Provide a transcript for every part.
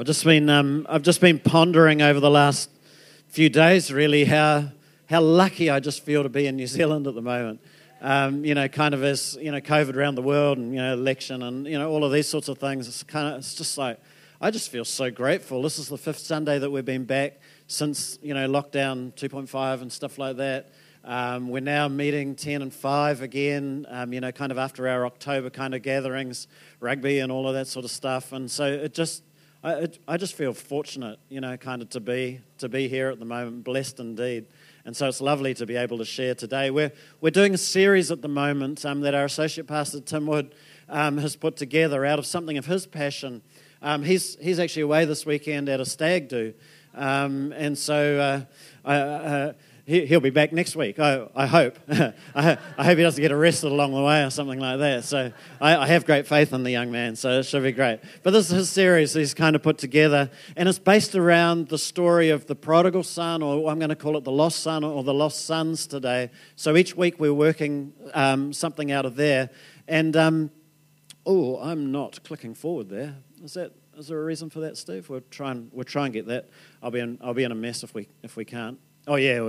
I've just been um, I've just been pondering over the last few days really how how lucky I just feel to be in New Zealand at the moment. Um, you know, kind of as you know, COVID around the world and you know, election and you know, all of these sorts of things. It's kind of it's just like I just feel so grateful. This is the fifth Sunday that we've been back since you know lockdown 2.5 and stuff like that. Um, we're now meeting 10 and 5 again, um, you know, kind of after our October kind of gatherings, rugby and all of that sort of stuff. And so it just, I, I just feel fortunate, you know, kind of to be to be here at the moment, blessed indeed. And so it's lovely to be able to share today. We're we're doing a series at the moment um, that our associate pastor Tim Wood um, has put together out of something of his passion. Um, he's he's actually away this weekend at a stag do, um, and so. Uh, I, uh, he'll be back next week. I, I hope. I, hope he doesn't get arrested along the way or something like that. So I, I, have great faith in the young man, so it should be great. But this is his series he's kind of put together, and it's based around the story of the prodigal son, or I'm going to call it the lost son or the lost sons today. So each week we're working um, something out of there. And, um, oh, I'm not clicking forward there. Is that is there a reason for that, Steve? We'll try and we'll try and get that. I'll be in I'll be in a mess if we if we can't. Oh, yeah.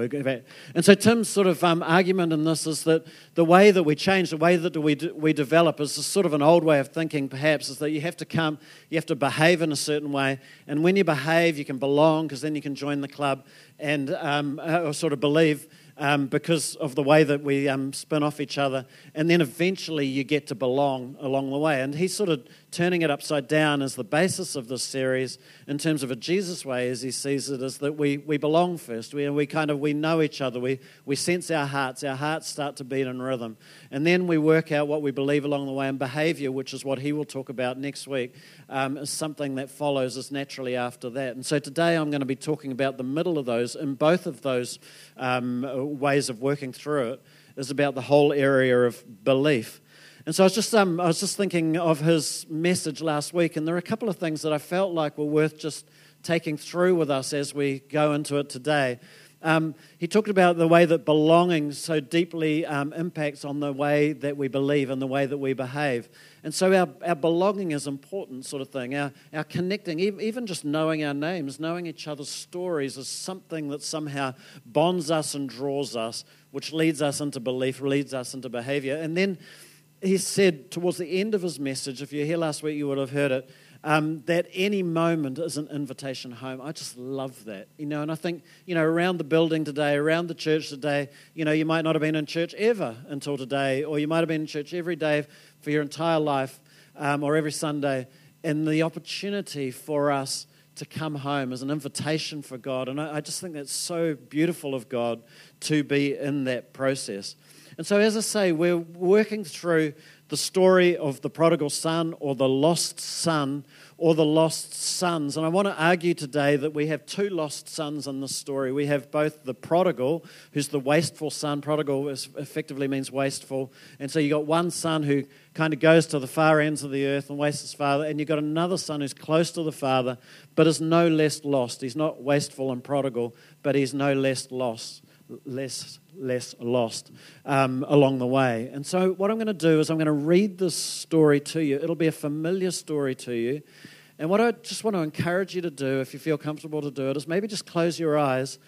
And so Tim's sort of um, argument in this is that the way that we change, the way that we, we develop is sort of an old way of thinking, perhaps, is that you have to come, you have to behave in a certain way. And when you behave, you can belong because then you can join the club and um, uh, or sort of believe um, because of the way that we um, spin off each other. And then eventually you get to belong along the way. And he sort of turning it upside down as the basis of this series in terms of a Jesus way, as he sees it, is that we, we belong first. We, we kind of we know each other. We, we sense our hearts. Our hearts start to beat in rhythm. And then we work out what we believe along the way. And behavior, which is what he will talk about next week, um, is something that follows us naturally after that. And so today I'm going to be talking about the middle of those. In both of those um, ways of working through it is about the whole area of belief. And so I was just um, I was just thinking of his message last week, and there are a couple of things that I felt like were worth just taking through with us as we go into it today. Um, he talked about the way that belonging so deeply um, impacts on the way that we believe and the way that we behave. And so our, our belonging is important, sort of thing. Our, our connecting, even just knowing our names, knowing each other's stories, is something that somehow bonds us and draws us, which leads us into belief, leads us into behavior. And then he said towards the end of his message, if you're here last week, you would have heard it, um, that any moment is an invitation home. I just love that, you know. And I think, you know, around the building today, around the church today, you know, you might not have been in church ever until today, or you might have been in church every day for your entire life, um, or every Sunday. And the opportunity for us to come home is an invitation for God. And I, I just think that's so beautiful of God to be in that process. And so, as I say, we're working through the story of the prodigal son or the lost son or the lost sons. And I want to argue today that we have two lost sons in this story. We have both the prodigal, who's the wasteful son. Prodigal is, effectively means wasteful. And so you've got one son who kind of goes to the far ends of the earth and wastes his father. And you've got another son who's close to the father, but is no less lost. He's not wasteful and prodigal, but he's no less lost less less lost um, along the way. And so, what I'm going to do is I'm going to read this story to you. It'll be a familiar story to you. And what I just want to encourage you to do, if you feel comfortable to do it, is maybe just close your eyes.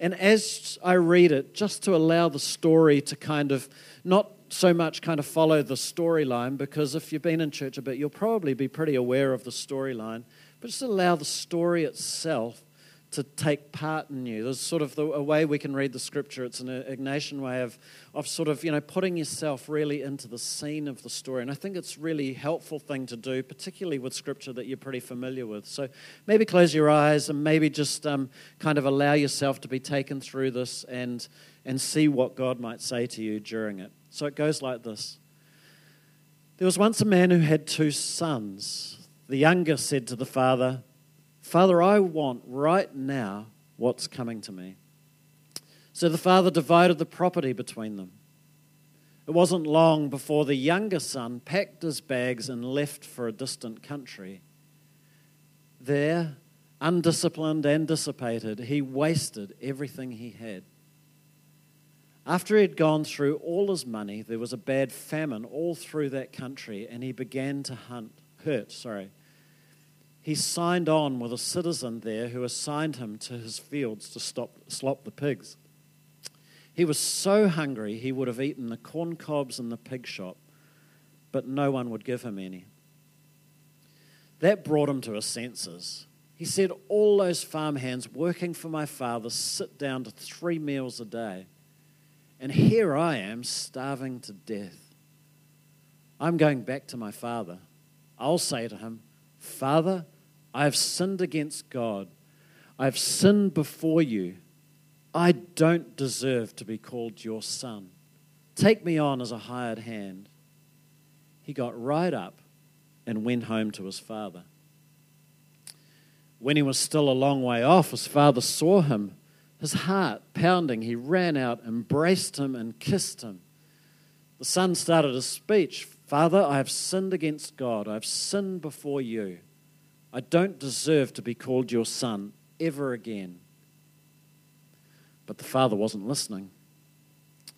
And as I read it, just to allow the story to kind of not so much kind of follow the storyline, because if you've been in church a bit, you'll probably be pretty aware of the storyline, but just allow the story itself to take part in you. There's sort of the, a way we can read the scripture. It's an Ignatian way of, of sort of, you know, putting yourself really into the scene of the story. And I think it's really helpful thing to do, particularly with scripture that you're pretty familiar with. So maybe close your eyes and maybe just um, kind of allow yourself to be taken through this and, and see what God might say to you during it. So it goes like this. There was once a man who had two sons. The younger said to the father, Father, I want right now what's coming to me. So the father divided the property between them. It wasn't long before the younger son packed his bags and left for a distant country. There, undisciplined and dissipated, he wasted everything he had. After he had gone through all his money, there was a bad famine all through that country, and he began to hunt, hurt, sorry, he signed on with a citizen there who assigned him to his fields to stop, slop the pigs. He was so hungry he would have eaten the corn cobs in the pig shop, but no one would give him any. That brought him to his senses. He said, All those farmhands working for my father sit down to three meals a day, and here I am starving to death. I'm going back to my father. I'll say to him, Father, I have sinned against God. I have sinned before you. I don't deserve to be called your son. Take me on as a hired hand. He got right up and went home to his father. When he was still a long way off, his father saw him, his heart pounding. He ran out, embraced him, and kissed him. The son started his speech Father, I have sinned against God. I have sinned before you. I don't deserve to be called your son ever again. But the father wasn't listening.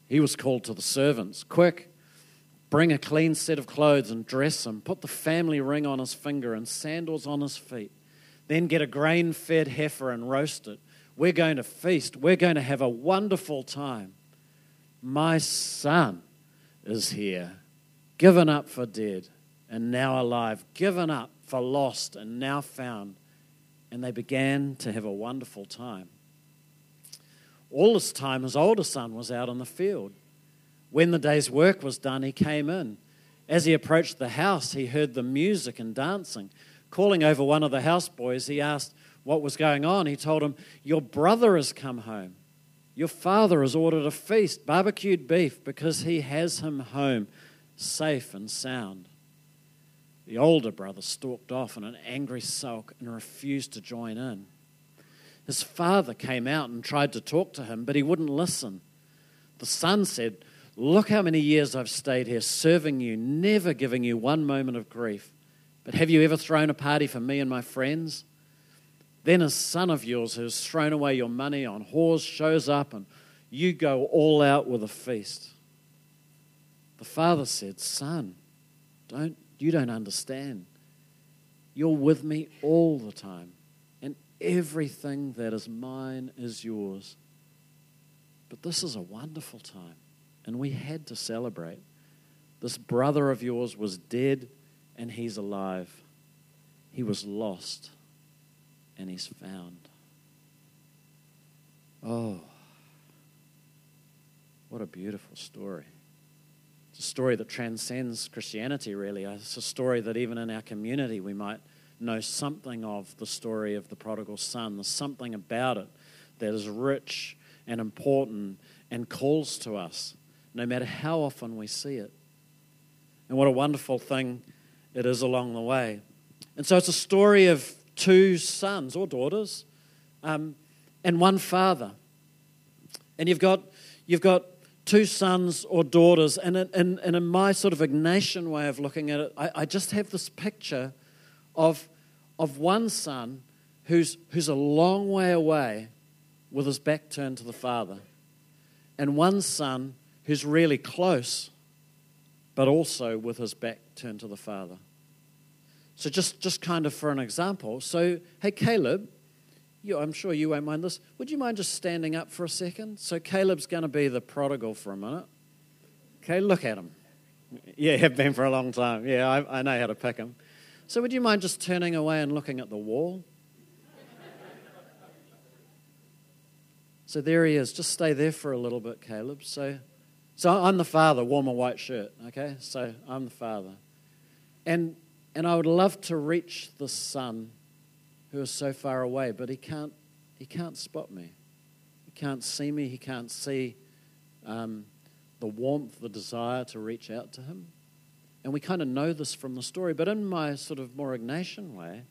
He was called to the servants Quick, bring a clean set of clothes and dress him. Put the family ring on his finger and sandals on his feet. Then get a grain fed heifer and roast it. We're going to feast. We're going to have a wonderful time. My son is here, given up for dead and now alive, given up for lost and now found. And they began to have a wonderful time. All this time, his older son was out in the field. When the day's work was done, he came in. As he approached the house, he heard the music and dancing. Calling over one of the houseboys, he asked what was going on. He told him, Your brother has come home. Your father has ordered a feast, barbecued beef, because he has him home safe and sound. The older brother stalked off in an angry sulk and refused to join in. His father came out and tried to talk to him, but he wouldn't listen. The son said, Look how many years I've stayed here serving you, never giving you one moment of grief. But have you ever thrown a party for me and my friends? Then a son of yours who has thrown away your money on whores shows up and you go all out with a feast. The father said, Son, don't you don't understand. You're with me all the time, and everything that is mine is yours. But this is a wonderful time, and we had to celebrate. This brother of yours was dead, and he's alive. He was lost, and he's found. Oh, what a beautiful story a story that transcends Christianity, really. It's a story that even in our community we might know something of the story of the prodigal son. There's something about it that is rich and important and calls to us, no matter how often we see it. And what a wonderful thing it is along the way. And so it's a story of two sons or daughters um, and one father. And you've got, you've got two sons or daughters. And in, in, in my sort of Ignatian way of looking at it, I, I just have this picture of, of one son who's, who's a long way away with his back turned to the father, and one son who's really close, but also with his back turned to the father. So, just, just kind of for an example, so hey, Caleb, you, I'm sure you won't mind this. Would you mind just standing up for a second? So Caleb's going to be the prodigal for a minute. Okay, look at him. Yeah, have been for a long time. Yeah, I, I know how to pick him. So would you mind just turning away and looking at the wall? So there he is. Just stay there for a little bit, Caleb. So, so I'm the father, wore my white shirt, okay? So I'm the father. And, and I would love to reach the son who is so far away, but he can't, he can't spot me. He can't see me. He can't see um, the warmth, the desire to reach out to him. And we kind of know this from the story, but in my sort of more Ignatian way,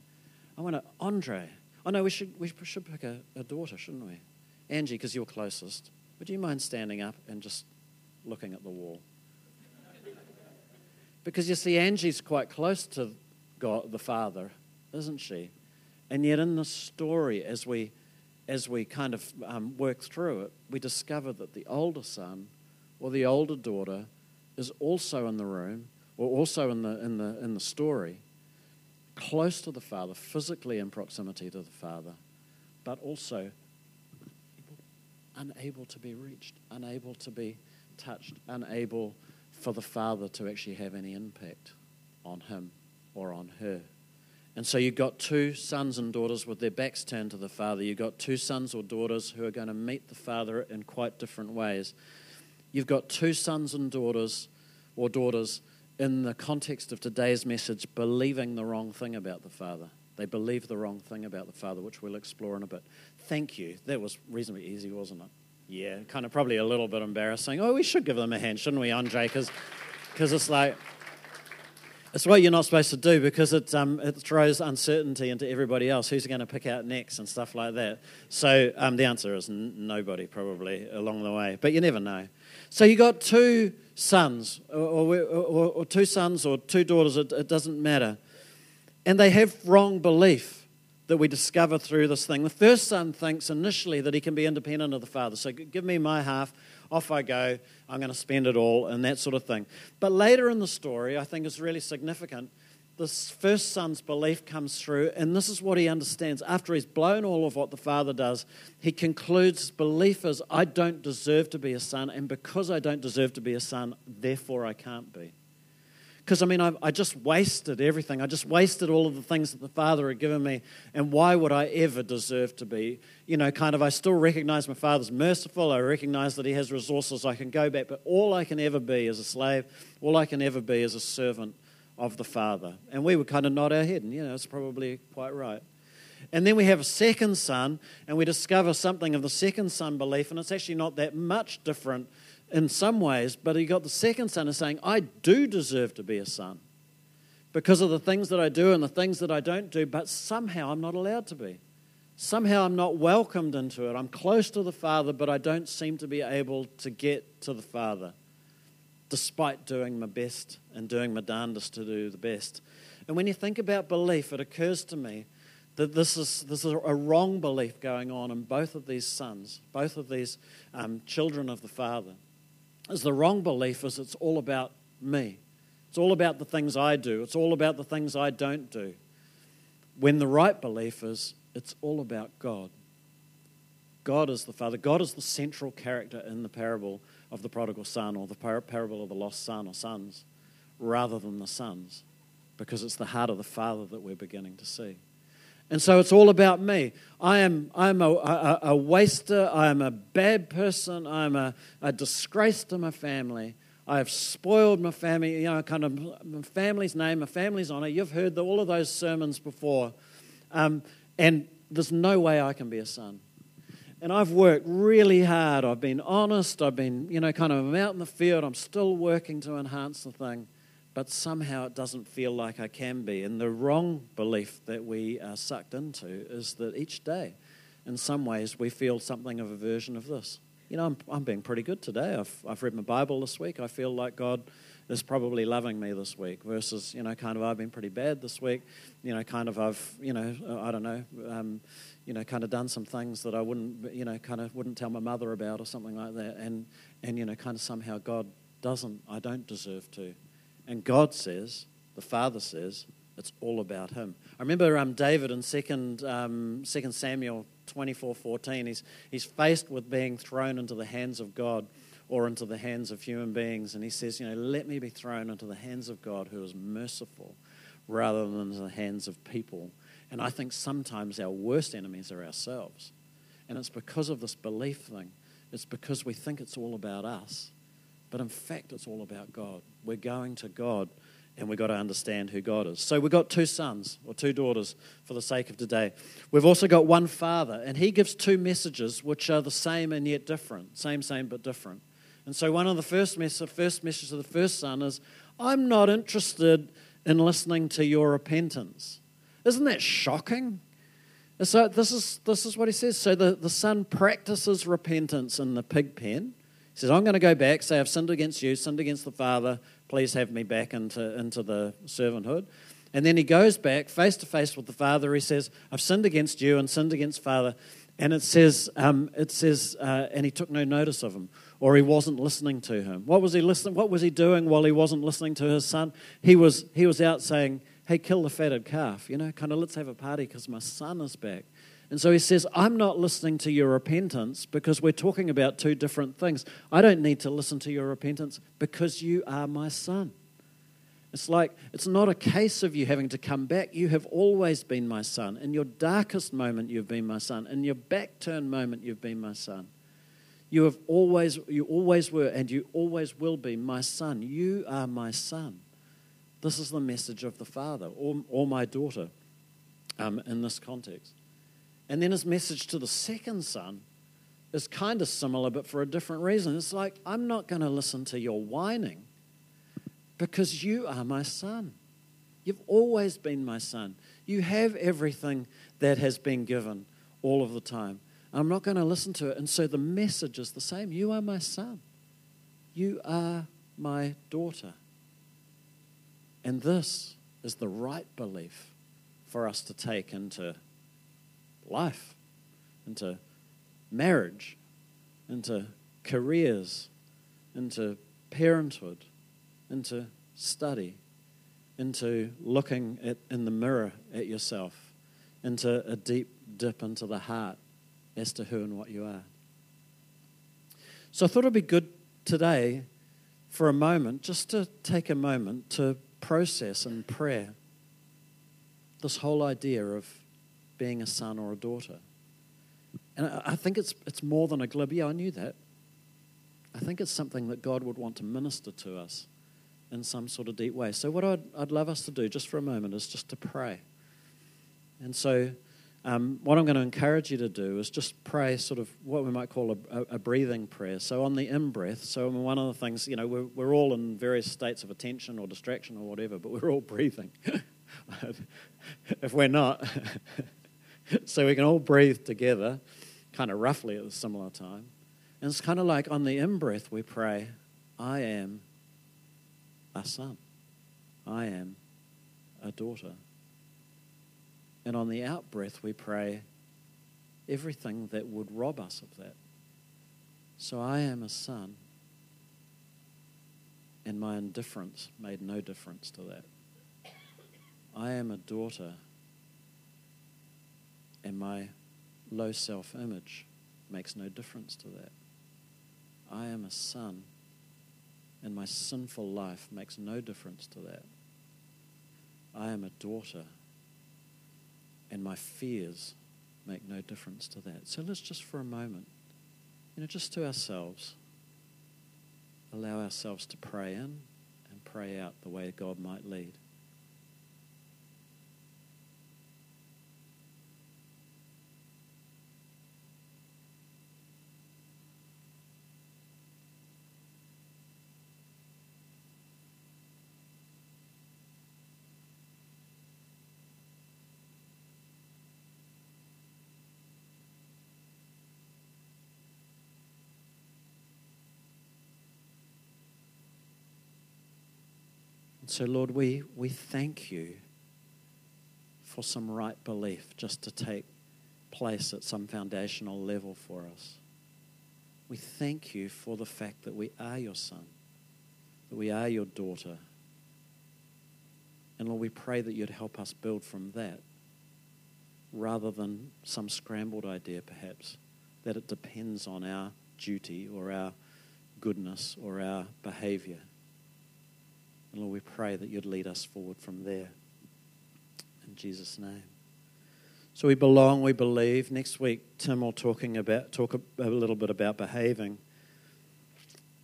I went to Andre. Oh no, we should, we should pick a, a daughter, shouldn't we? Angie, because you're closest. Would you mind standing up and just looking at the wall? Because you see, Angie's quite close to God, the Father, isn't she? And yet, in the story, as we, as we kind of um, work through it, we discover that the older son or the older daughter is also in the room or also in the, in the, in the story, close to the Father, physically in proximity to the Father, but also unable to be reached, unable to be touched, unable for the Father to actually have any impact on him or on her. And so you've got two sons and daughters with their backs turned to the Father. You've got two sons or daughters who are going to meet the Father in quite different ways. You've got two sons and daughters or daughters in the context of today's message, believing the wrong thing about the Father. They believe the wrong thing about the Father, which we'll explore in a bit. Thank you. That was reasonably easy, wasn't it? Yeah, kind of probably a little bit embarrassing. Oh, we should give them a hand, shouldn't we, Andre? Because it's like, it's what you're not supposed to do because it, um, it throws uncertainty into everybody else. Who's going to pick out next and stuff like that? So um, the answer is n- nobody, probably, along the way. But you never know. So you got two sons, or, or, or, two sons or two daughters, it, it doesn't matter. And they have wrong belief that we discover through this thing. The first son thinks initially that he can be independent of the father. So give me my half, off I go, I'm going to spend it all, and that sort of thing. But later in the story, I think it's really significant this first son's belief comes through, and this is what he understands. After he's blown all of what the father does, he concludes belief is, I don't deserve to be a son, and because I don't deserve to be a son, therefore I can't be. Because, I mean, I, I just wasted everything. I just wasted all of the things that the Father had given me. And why would I ever deserve to be? You know, kind of, I still recognize my Father's merciful. I recognize that He has resources I can go back. But all I can ever be is a slave. All I can ever be is a servant of the Father. And we would kind of nod our head, and you know, it's probably quite right. And then we have a second son, and we discover something of the second son belief, and it's actually not that much different in some ways, but he got the second son is saying, I do deserve to be a son because of the things that I do and the things that I don't do, but somehow I'm not allowed to be. Somehow I'm not welcomed into it. I'm close to the Father, but I don't seem to be able to get to the Father despite doing my best and doing my darndest to do the best. And when you think about belief, it occurs to me that this is, this is a wrong belief going on in both of these sons, both of these um, children of the Father. Is the wrong belief is it's all about me. It's all about the things I do. It's all about the things I don't do. When the right belief is it's all about God. God is the Father. God is the central character in the parable of the prodigal son or the parable of the lost son or sons rather than the sons because it's the heart of the father that we're beginning to see. And so it's all about me. I am I'm a, a, a waster. I am a bad person. I'm a, a disgrace to my family. I have spoiled my family, you know, kind of my family's name, my family's honor. You've heard the, all of those sermons before. Um, and there's no way I can be a son. And I've worked really hard. I've been honest. I've been, you know, kind of I'm out in the field. I'm still working to enhance the thing. But somehow it doesn't feel like I can be. And the wrong belief that we are sucked into is that each day, in some ways, we feel something of a version of this. You know, I'm, I'm being pretty good today. I've, I've read my Bible this week. I feel like God is probably loving me this week versus, you know, kind of I've been pretty bad this week. You know, kind of I've, you know, I don't know. Um, you know, kind of done some things that I wouldn't, you know, kind of wouldn't tell my mother about or something like that. And, and you know, kind of somehow God doesn't, I don't deserve to. And God says, the Father says, it's all about Him. I remember um, David in 2nd, um, 2 Samuel 24 14, he's, he's faced with being thrown into the hands of God or into the hands of human beings. And he says, you know, let me be thrown into the hands of God who is merciful rather than the hands of people and I think sometimes our worst enemies are ourselves. And it's because of this belief thing. It's because we think it's all about us. But in fact, it's all about God. We're going to God and we've got to understand who God is. So we've got two sons or two daughters for the sake of today. We've also got one father, and he gives two messages which are the same and yet different. Same, same, but different. And so one of the first, mess- first messages of the first son is, I'm not interested in listening to your repentance. Isn't that shocking? So this is, this is what he says. So the, the son practices repentance in the pig pen. Says, I'm going to go back, say, I've sinned against you, sinned against the Father, please have me back into, into the servanthood. And then he goes back face to face with the Father. He says, I've sinned against you and sinned against Father. And it says, um, it says uh, and he took no notice of him, or he wasn't listening to him. What was he listening? What was he doing while he wasn't listening to his son? He was, he was out saying, hey, kill the fatted calf, you know, kind of let's have a party because my son is back. And so he says, I'm not listening to your repentance because we're talking about two different things. I don't need to listen to your repentance because you are my son. It's like, it's not a case of you having to come back. You have always been my son. In your darkest moment, you've been my son. In your back turn moment, you've been my son. You have always, you always were, and you always will be my son. You are my son. This is the message of the Father or, or my daughter um, in this context. And then his message to the second son is kind of similar, but for a different reason. It's like, I'm not going to listen to your whining because you are my son. You've always been my son. You have everything that has been given all of the time. I'm not going to listen to it. And so the message is the same. You are my son. You are my daughter. And this is the right belief for us to take into life, into marriage, into careers, into parenthood, into study, into looking at, in the mirror at yourself, into a deep dip into the heart as to who and what you are. So I thought it'd be good today for a moment just to take a moment to process in prayer this whole idea of being a son or a daughter. And I think it's, it's more than a glib, yeah, I knew that. I think it's something that God would want to minister to us in some sort of deep way. So, what I'd, I'd love us to do just for a moment is just to pray. And so, um, what I'm going to encourage you to do is just pray sort of what we might call a, a, breathing prayer. So, on the in breath, so one of the things, you know, we're, we're all in various states of attention or distraction or whatever, but we're all breathing. if we're not, so we can all breathe together, kind of roughly at a similar time. And it's kind of like on the in breath, we pray, I am a son. I am a daughter. And on the out breath, we pray everything that would rob us of that. So I am a son, and my indifference made no difference to that. I am a daughter, and my low self image makes no difference to that. I am a son and my sinful life makes no difference to that. I am a daughter, and my fears make no difference to that. So let's just for a moment, you know, just to ourselves, allow ourselves to pray in and pray out the way God might lead. So, Lord, we, we thank you for some right belief just to take place at some foundational level for us. We thank you for the fact that we are your son, that we are your daughter. And Lord, we pray that you'd help us build from that rather than some scrambled idea, perhaps, that it depends on our duty or our goodness or our behavior. And Lord, we pray that you'd lead us forward from there. In Jesus' name. So we belong, we believe. Next week, Tim will talking about talk a, a little bit about behaving.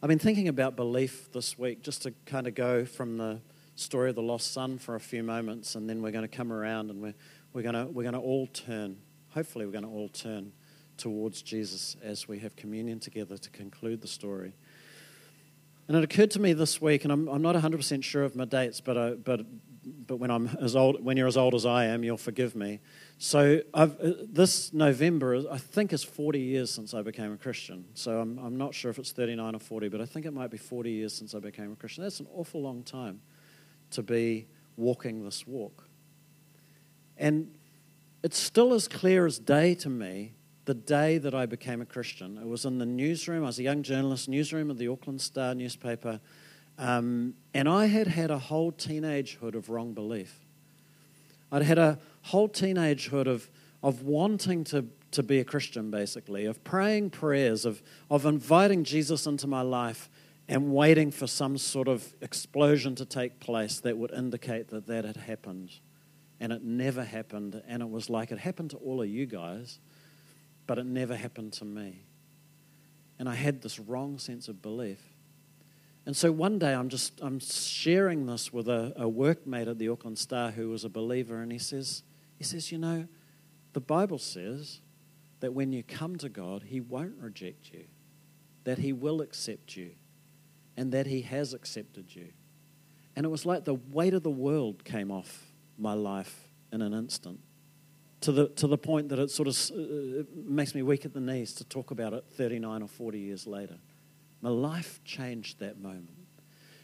I've been thinking about belief this week, just to kind of go from the story of the lost son for a few moments, and then we're going to come around and we're, we're going to, we're going to all turn, hopefully, we're going to all turn towards Jesus as we have communion together to conclude the story. And it occurred to me this week, and I'm, I'm not 100% sure of my dates, but, I, but, but when, I'm as old, when you're as old as I am, you'll forgive me. So I've, uh, this November, I think, is 40 years since I became a Christian. So I'm, I'm not sure if it's 39 or 40, but I think it might be 40 years since I became a Christian. That's an awful long time to be walking this walk. And it's still as clear as day to me the day that I became a Christian. It was in the newsroom. I was a young journalist, newsroom of the Auckland Star newspaper. Um, and I had had a whole teenagehood of wrong belief. I'd had a whole teenagehood of, of wanting to, to be a Christian, basically, of praying prayers, of, of inviting Jesus into my life and waiting for some sort of explosion to take place that would indicate that that had happened. And it never happened. And it was like it happened to all of you guys but it never happened to me. And I had this wrong sense of belief. And so one day I'm just I'm sharing this with a, a workmate at the Auckland Star who was a believer, and he says, he says, you know, the Bible says that when you come to God, He won't reject you, that He will accept you, and that He has accepted you. And it was like the weight of the world came off my life in an instant to the, to the point that it sort of uh, makes me weak at the knees to talk about it 39 or 40 years later. My life changed that moment.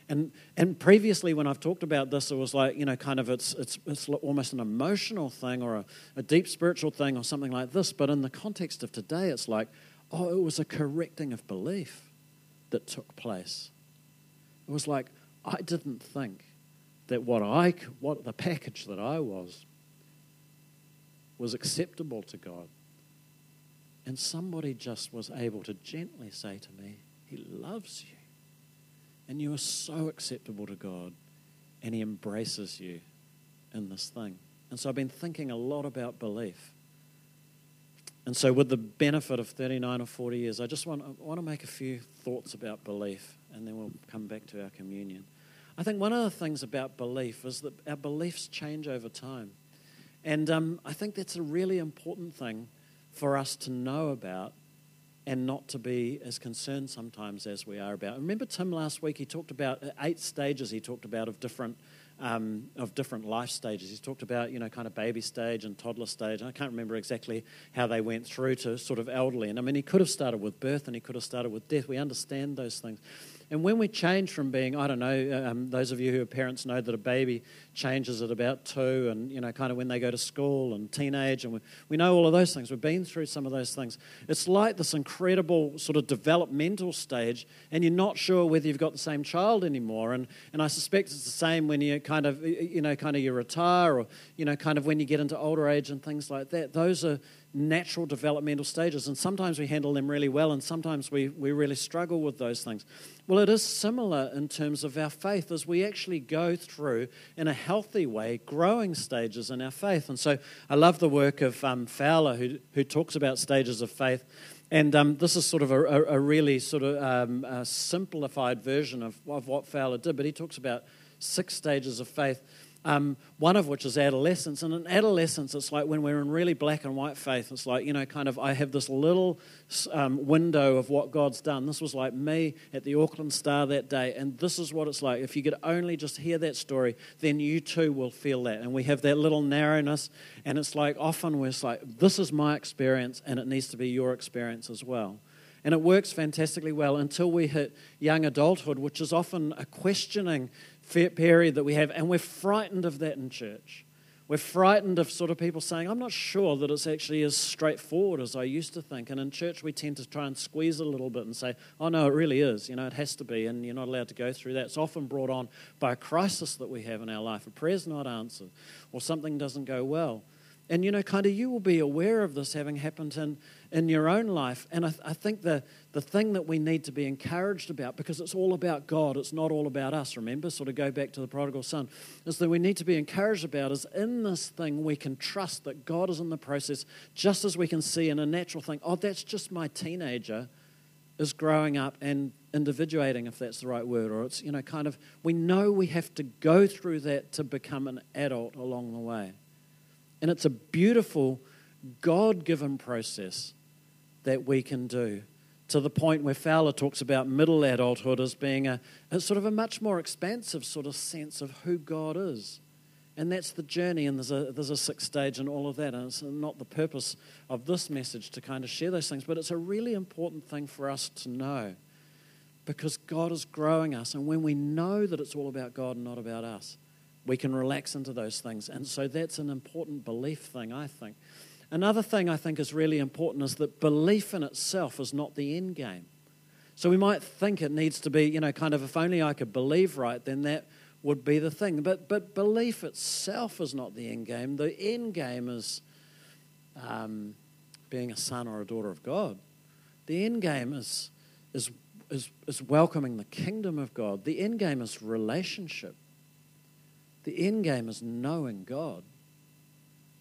And, and previously, when I've talked about this, it was like, you know, kind of it's, it's, it's almost an emotional thing or a, a deep spiritual thing or something like this. But in the context of today, it's like, oh, it was a correcting of belief that took place. It was like, I didn't think that what I, what the package that I was was acceptable to God. And somebody just was able to gently say to me, He loves you. And you are so acceptable to God. And He embraces you in this thing. And so I've been thinking a lot about belief. And so, with the benefit of 39 or 40 years, I just want, I want to make a few thoughts about belief, and then we'll come back to our communion. I think one of the things about belief is that our beliefs change over time. And um, I think that's a really important thing for us to know about and not to be as concerned sometimes as we are about. Remember Tim last week? He talked about uh, eight stages. He talked about of different um, of different life stages. He's talked about you know kind of baby stage and toddler stage. I can't remember exactly how they went through to sort of elderly. And I mean, he could have started with birth and he could have started with death. We understand those things. And when we change from being, I don't know, um, those of you who are parents know that a baby changes at about two, and, you know, kind of when they go to school and teenage, and we, we know all of those things. We've been through some of those things. It's like this incredible sort of developmental stage, and you're not sure whether you've got the same child anymore. And, and I suspect it's the same when you kind of, you know, kind of you retire, or, you know, kind of when you get into older age and things like that. Those are natural developmental stages, and sometimes we handle them really well, and sometimes we, we really struggle with those things. Well, it is similar in terms of our faith as we actually go through, in a healthy way, growing stages in our faith. And so I love the work of um, Fowler, who, who talks about stages of faith. And um, this is sort of a, a, a really sort of um, simplified version of, of what Fowler did, but he talks about six stages of faith um, one of which is adolescence. And in adolescence, it's like when we're in really black and white faith, it's like, you know, kind of, I have this little um, window of what God's done. This was like me at the Auckland Star that day, and this is what it's like. If you could only just hear that story, then you too will feel that. And we have that little narrowness, and it's like often we're like, this is my experience, and it needs to be your experience as well. And it works fantastically well until we hit young adulthood, which is often a questioning period that we have, and we're frightened of that in church. We're frightened of sort of people saying, I'm not sure that it's actually as straightforward as I used to think. And in church, we tend to try and squeeze a little bit and say, oh, no, it really is. You know, it has to be, and you're not allowed to go through that. It's often brought on by a crisis that we have in our life. A prayer's not answered, or something doesn't go well. And, you know, kind of you will be aware of this having happened in, in your own life. And I, th- I think the, the thing that we need to be encouraged about, because it's all about God, it's not all about us, remember? Sort of go back to the prodigal son, is that we need to be encouraged about is in this thing we can trust that God is in the process, just as we can see in a natural thing, oh, that's just my teenager is growing up and individuating, if that's the right word, or it's, you know, kind of, we know we have to go through that to become an adult along the way. And it's a beautiful, God given process that we can do to the point where Fowler talks about middle adulthood as being a, a, sort of a much more expansive sort of sense of who God is. And that's the journey, and there's a, there's a sixth stage and all of that. And it's not the purpose of this message to kind of share those things, but it's a really important thing for us to know because God is growing us. And when we know that it's all about God and not about us, we can relax into those things. And so that's an important belief thing, I think. Another thing I think is really important is that belief in itself is not the end game. So we might think it needs to be, you know, kind of if only I could believe right, then that would be the thing. But, but belief itself is not the end game. The end game is um, being a son or a daughter of God. The end game is, is, is, is welcoming the kingdom of God. The end game is relationship. The end game is knowing God.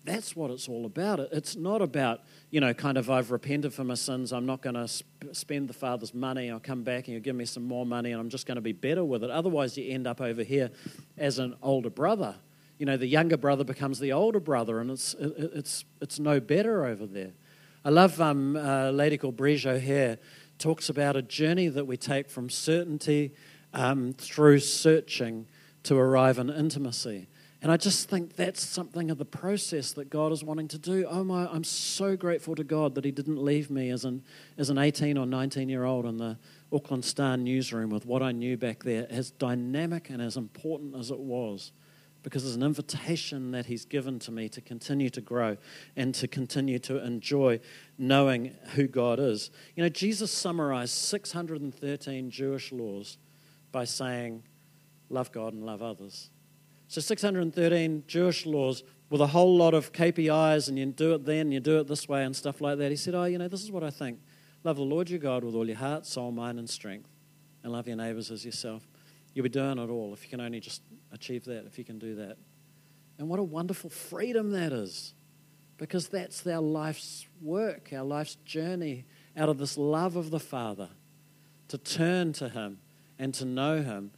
That's what it's all about. It's not about, you know, kind of, I've repented for my sins. I'm not going to sp- spend the Father's money. I'll come back and you'll give me some more money and I'm just going to be better with it. Otherwise, you end up over here as an older brother. You know, the younger brother becomes the older brother and it's, it, it's, it's no better over there. I love um, a lady called Briege O'Hare talks about a journey that we take from certainty um, through searching to arrive in intimacy. And I just think that's something of the process that God is wanting to do. Oh my, I'm so grateful to God that He didn't leave me as an, as an 18 or 19 year old in the Auckland Star newsroom with what I knew back there, as dynamic and as important as it was, because there's an invitation that He's given to me to continue to grow and to continue to enjoy knowing who God is. You know, Jesus summarized 613 Jewish laws by saying, love God and love others. So 613 Jewish laws with a whole lot of KPIs, and you do it then, you do it this way, and stuff like that. He said, Oh, you know, this is what I think. Love the Lord your God with all your heart, soul, mind, and strength, and love your neighbors as yourself. You'll be doing it all if you can only just achieve that, if you can do that. And what a wonderful freedom that is, because that's our life's work, our life's journey out of this love of the Father to turn to Him and to know Him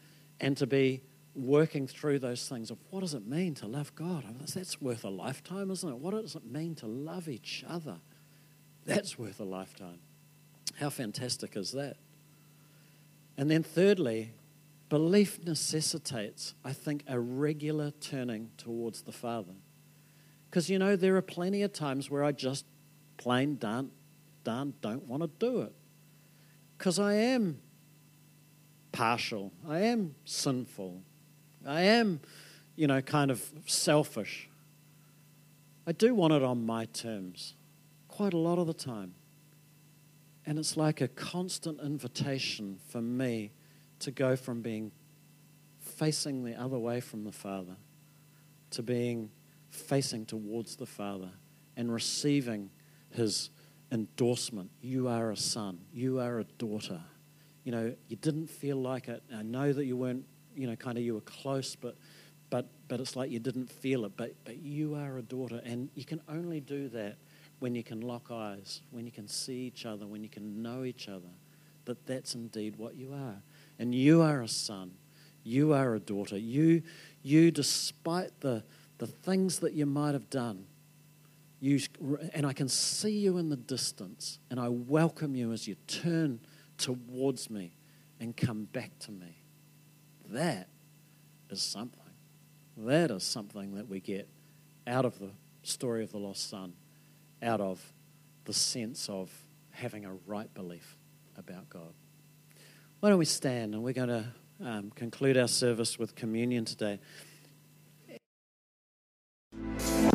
and to be working through those things of what does it mean to love God? That's worth a lifetime, isn't it? What does it mean to love each other? That's worth a lifetime. How fantastic is that? And then, thirdly, belief necessitates, I think, a regular turning towards the Father. Because, you know, there are plenty of times where I just plain don't, don't, don't want to do it. Because I am partial. I am sinful. I am, you know, kind of selfish. I do want it on my terms quite a lot of the time. And it's like a constant invitation for me to go from being facing the other way from the Father to being facing towards the Father and receiving His endorsement. You are a son, you are a daughter you know, you didn't feel like it. I know that you weren't, you know, kind of you were close, but but but it's like you didn't feel it. But but you are a daughter, and you can only do that when you can lock eyes, when you can see each other, when you can know each other. That that's indeed what you are, and you are a son, you are a daughter. You you, despite the the things that you might have done. You, and I can see you in the distance, and I welcome you as you turn towards me and come back to me. That is something. That is something that we get out of the story of the lost son, out of the sense of having a right belief about God. Why don't we stand and we're going to um, conclude our service with communion today.